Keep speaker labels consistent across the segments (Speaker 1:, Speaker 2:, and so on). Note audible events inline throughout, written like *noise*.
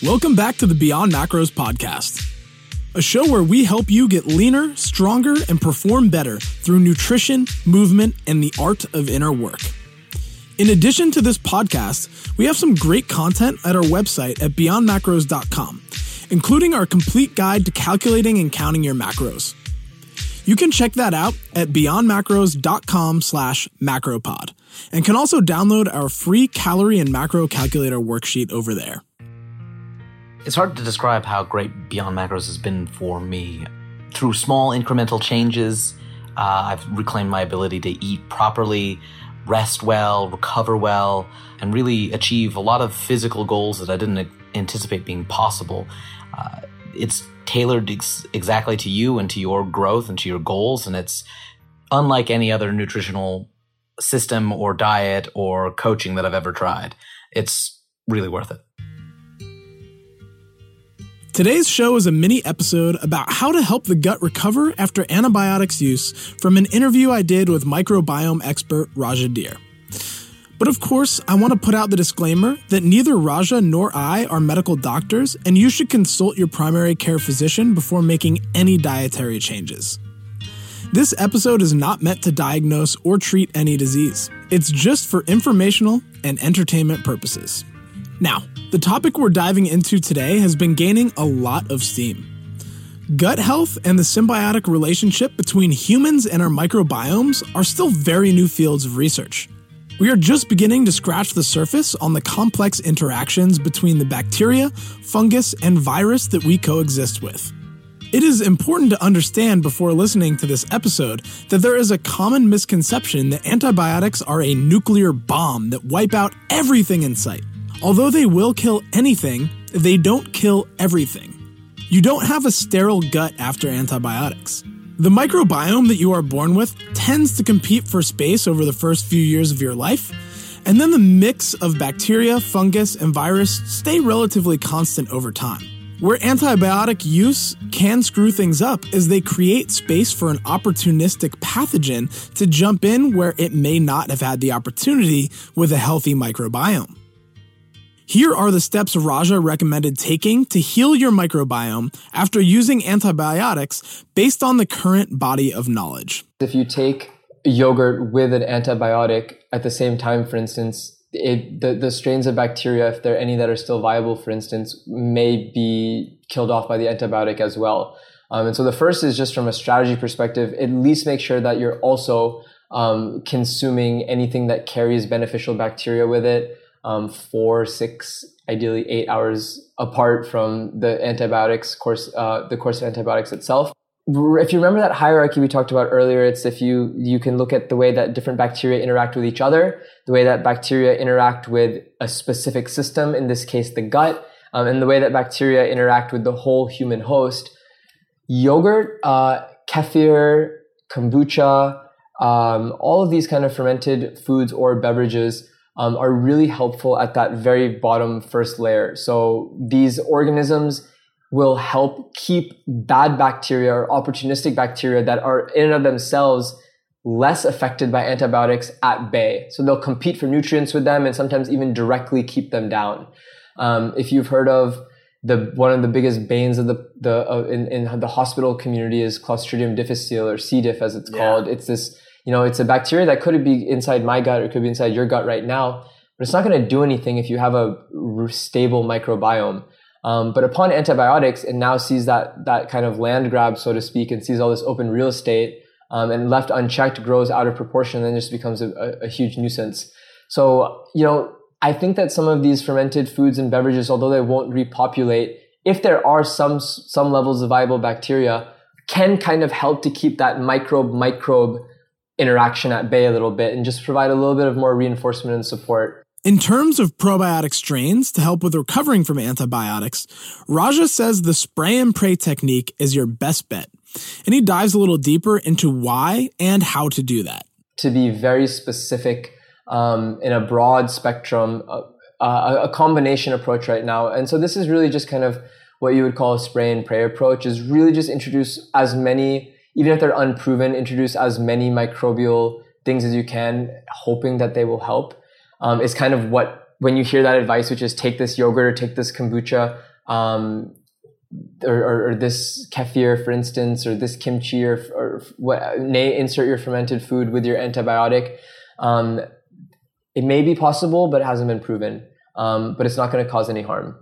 Speaker 1: Welcome back to the Beyond Macros podcast, a show where we help you get leaner, stronger, and perform better through nutrition, movement, and the art of inner work. In addition to this podcast, we have some great content at our website at beyondmacros.com, including our complete guide to calculating and counting your macros. You can check that out at beyondmacros.com slash macropod and can also download our free calorie and macro calculator worksheet over there.
Speaker 2: It's hard to describe how great Beyond Macros has been for me. Through small incremental changes, uh, I've reclaimed my ability to eat properly, rest well, recover well, and really achieve a lot of physical goals that I didn't anticipate being possible. Uh, it's tailored ex- exactly to you and to your growth and to your goals, and it's unlike any other nutritional system or diet or coaching that I've ever tried. It's really worth it.
Speaker 1: Today's show is a mini episode about how to help the gut recover after antibiotics use from an interview I did with microbiome expert Raja Dhir. But of course, I want to put out the disclaimer that neither Raja nor I are medical doctors, and you should consult your primary care physician before making any dietary changes. This episode is not meant to diagnose or treat any disease. It's just for informational and entertainment purposes. Now, the topic we're diving into today has been gaining a lot of steam. Gut health and the symbiotic relationship between humans and our microbiomes are still very new fields of research. We are just beginning to scratch the surface on the complex interactions between the bacteria, fungus, and virus that we coexist with. It is important to understand before listening to this episode that there is a common misconception that antibiotics are a nuclear bomb that wipe out everything in sight. Although they will kill anything, they don't kill everything. You don't have a sterile gut after antibiotics. The microbiome that you are born with tends to compete for space over the first few years of your life, and then the mix of bacteria, fungus, and virus stay relatively constant over time. Where antibiotic use can screw things up is they create space for an opportunistic pathogen to jump in where it may not have had the opportunity with a healthy microbiome. Here are the steps Raja recommended taking to heal your microbiome after using antibiotics based on the current body of knowledge.
Speaker 3: If you take yogurt with an antibiotic at the same time, for instance, it, the, the strains of bacteria, if there are any that are still viable, for instance, may be killed off by the antibiotic as well. Um, and so the first is just from a strategy perspective, at least make sure that you're also um, consuming anything that carries beneficial bacteria with it um, four, six, ideally eight hours apart from the antibiotics course, uh, the course of antibiotics itself. If you remember that hierarchy we talked about earlier, it's if you you can look at the way that different bacteria interact with each other, the way that bacteria interact with a specific system, in this case the gut, um, and the way that bacteria interact with the whole human host. Yogurt, uh, kefir, kombucha, um, all of these kind of fermented foods or beverages um, are really helpful at that very bottom first layer. So these organisms will help keep bad bacteria or opportunistic bacteria that are in and of themselves less affected by antibiotics at bay. So they'll compete for nutrients with them and sometimes even directly keep them down. Um, if you've heard of the one of the biggest banes of the the uh, in, in the hospital community is Clostridium difficile or C. diff as it's yeah. called. It's this you know, it's a bacteria that could be inside my gut or could be inside your gut right now, but it's not going to do anything if you have a stable microbiome. Um, but upon antibiotics, it now sees that that kind of land grab, so to speak, and sees all this open real estate, um, and left unchecked grows out of proportion, and then just becomes a, a, a huge nuisance. So, you know, I think that some of these fermented foods and beverages, although they won't repopulate, if there are some some levels of viable bacteria, can kind of help to keep that microbe microbe interaction at bay a little bit and just provide a little bit of more reinforcement and support.
Speaker 1: In terms of probiotic strains to help with recovering from antibiotics, Raja says the spray and pray technique is your best bet. And he dives a little deeper into why and how to do that.
Speaker 3: To be very specific um, in a broad spectrum, uh, uh, a combination approach right now. And so this is really just kind of what you would call a spray and pray approach is really just introduce as many even if they're unproven, introduce as many microbial things as you can, hoping that they will help. Um, kind of what when you hear that advice, which is take this yogurt or take this kombucha um, or, or, or, this kefir, for instance, or this kimchi, or, or what, insert your fermented food with your antibiotic. Um, it may be possible, but it hasn't been proven. Um, but it's not going to cause any harm.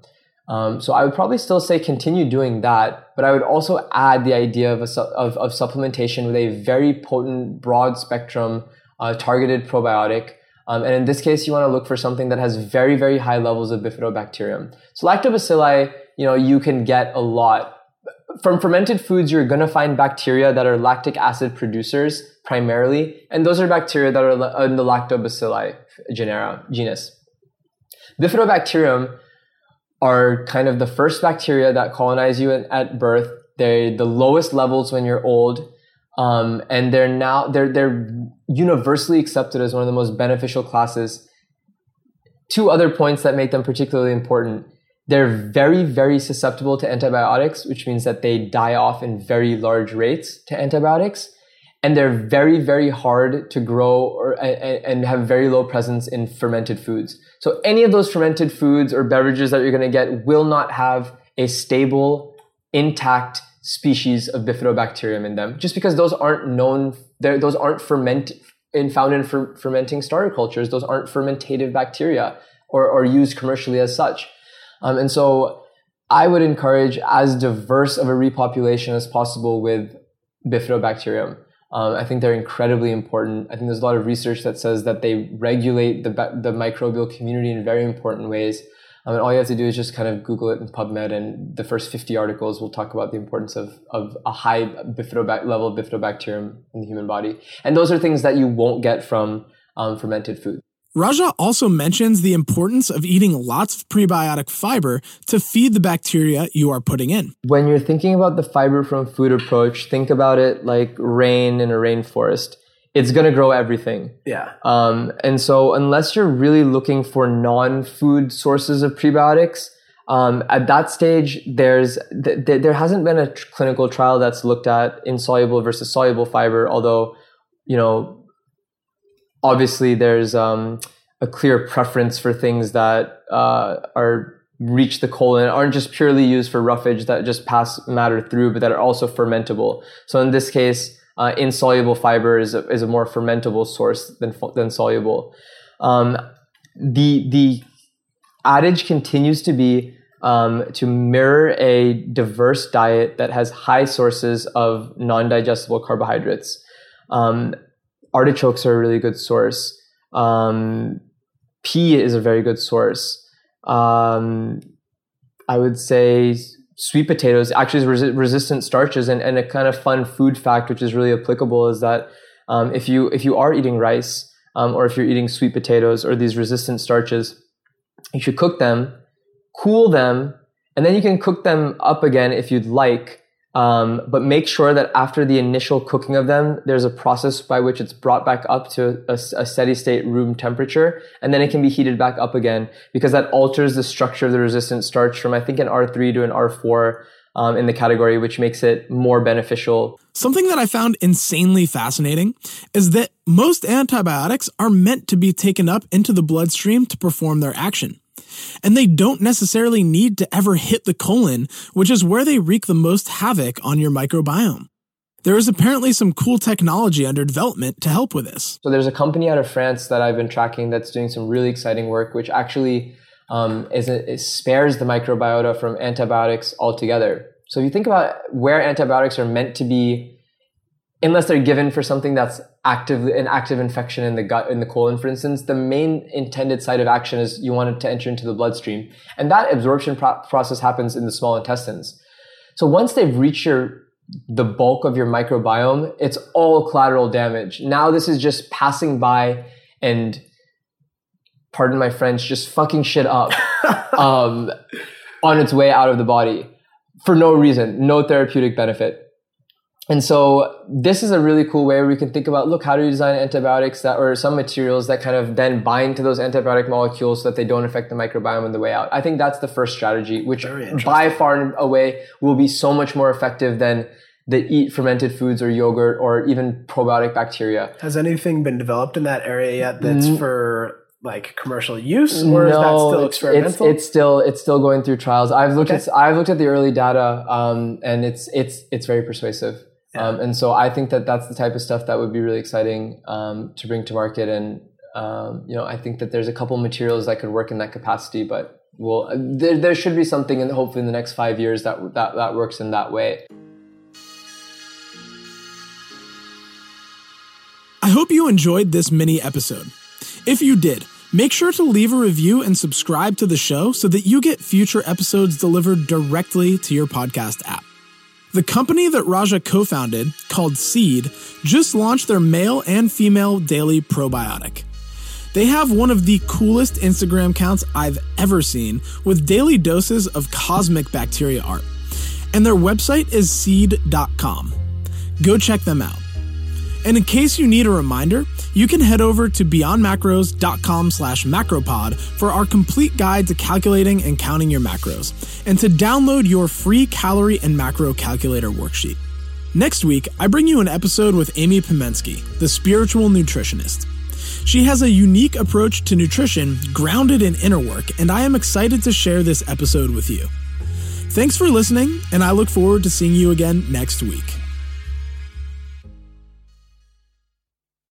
Speaker 3: Um, so I would probably still say continue doing that, but I would also add the idea of, a, of, of supplementation with a very potent, broad spectrum, uh, targeted probiotic. Um, and in this case, you want to look for something that has very, very high levels of bifidobacterium. So lactobacilli, you know, you can get a lot. From fermented foods, you're going to find bacteria that are lactic acid producers primarily, and those are bacteria that are in the lactobacilli genera, genus. Bifidobacterium are kind of the first bacteria that colonize you at birth. They're the lowest levels when you're old. Um, and they're now, they're, they're universally accepted as one of the most beneficial classes. Two other points that make them particularly important. They're very, very susceptible to antibiotics, which means that they die off in very large rates to antibiotics and they're very very hard to grow or, and, have very low presence in fermented foods. So any of those fermented foods or beverages that you're going to get will not have a stable intact species of bifidobacterium in them just because those aren't known those aren't ferment found in fer, fermenting starter cultures. Those aren't fermentative bacteria or, or used commercially as such. Um, and so i would encourage as diverse of a repopulation as possible with bifidobacterium um, I think they're incredibly important. I think there's a lot of research that says that they regulate the, the microbial community in very important ways. Um, and all you have to do is just kind of Google it in PubMed, and the first 50 articles will talk about the importance of, of a high bifidobac- level of bifidobacterium in the human body. And those are things that you won't get from um, fermented food.
Speaker 1: Raja also mentions the importance of eating lots of prebiotic fiber to feed the bacteria you are putting in.
Speaker 3: When you're thinking about the fiber from food approach, think about it like rain in a rainforest. It's going to grow everything.
Speaker 4: Yeah.
Speaker 3: Um, and so, unless you're really looking for non food sources of prebiotics, um, at that stage, there's th- th- there hasn't been a tr- clinical trial that's looked at insoluble versus soluble fiber. Although, you know, obviously there's um, a clear preference for things that uh, are reach the colon aren't just purely used for roughage that just pass matter through, but that are also fermentable. So in this case, uh, insoluble fiber is a, is a more fermentable source than than soluble. Um, the the adage continues to be um, to mirror a diverse diet that has high sources of non-digestible carbohydrates. Um, artichokes are a really good source. Um, pea is a very good source. Um, I would say sweet potatoes actually is resi- resistant starches, and, and a kind of fun food fact which is really applicable is that um, if you if you are eating rice um, or if you're eating sweet potatoes or these resistant starches, you should cook them, cool them, and then you can cook them up again if you'd like um, but make sure that after the initial cooking of them, there's a process by which it's brought back up to a, a, steady state room temperature, and then it can be heated back up again because that alters the structure of the resistant starch from I think an R3 to an R4 um, in the category, which makes it more beneficial.
Speaker 1: Something that I found insanely fascinating is that most antibiotics are meant to be taken up into the bloodstream to perform their action and they don't necessarily need to ever hit the colon, which is where they wreak the most havoc on your microbiome. There is apparently some cool technology under development to help with this.
Speaker 3: So there's a company out of France that I've been tracking that's doing some really exciting work, which actually um, is it spares the microbiota from antibiotics altogether. So if you think about where antibiotics are meant to be unless they're given for something that's active an active infection in the gut in the colon for instance the main intended site of action is you want it to enter into the bloodstream. And that absorption pro- process happens in the small intestines. So once they've reached your the bulk of your microbiome it's all collateral damage. Now this is just passing by and pardon my french just fucking shit up *laughs* um, on its way out of the body for no reason no therapeutic benefit and so this is a really cool way where we can think about, look, how do you design antibiotics that, or some materials that kind of then bind to those antibiotic molecules so that they don't affect the microbiome on the way out. I think that's the first strategy, which by far and away will be so much more effective than the eat fermented foods or yogurt or even probiotic bacteria.
Speaker 4: Has anything been developed in that area yet that's mm. for
Speaker 1: like commercial use, or is that still experimental?
Speaker 3: It's, it's still it's still going through trials. I've looked
Speaker 1: Okay.
Speaker 3: at I've looked at the early data, um, and it's it's it's very persuasive.
Speaker 1: Yeah.
Speaker 3: Um, and so I think that that's the type of stuff that would be really exciting um, to bring to market. And um, you know, I think that there's a couple materials that could work in that capacity, but well, there, there should be something in hopefully in the next five years that that that works in that way.
Speaker 1: I hope you enjoyed this mini episode. If you did, make sure to leave a review and subscribe to the show so that you get future episodes delivered directly to your podcast app. The company that Raja co founded, called Seed, just launched their male and female daily probiotic. They have one of the coolest Instagram accounts I've ever seen with daily doses of cosmic bacteria art. And their website is seed.com. Go check them out. And in case you need a reminder, you can head over to beyondmacros.com slash macropod for our complete guide to calculating and counting your macros, and to download your free calorie and macro calculator worksheet. Next week, I bring you an episode with Amy Pomensky, the spiritual nutritionist. She has a unique approach to nutrition grounded in inner work, and I am excited to share this episode with you. Thanks for listening, and I look forward to seeing you again next week.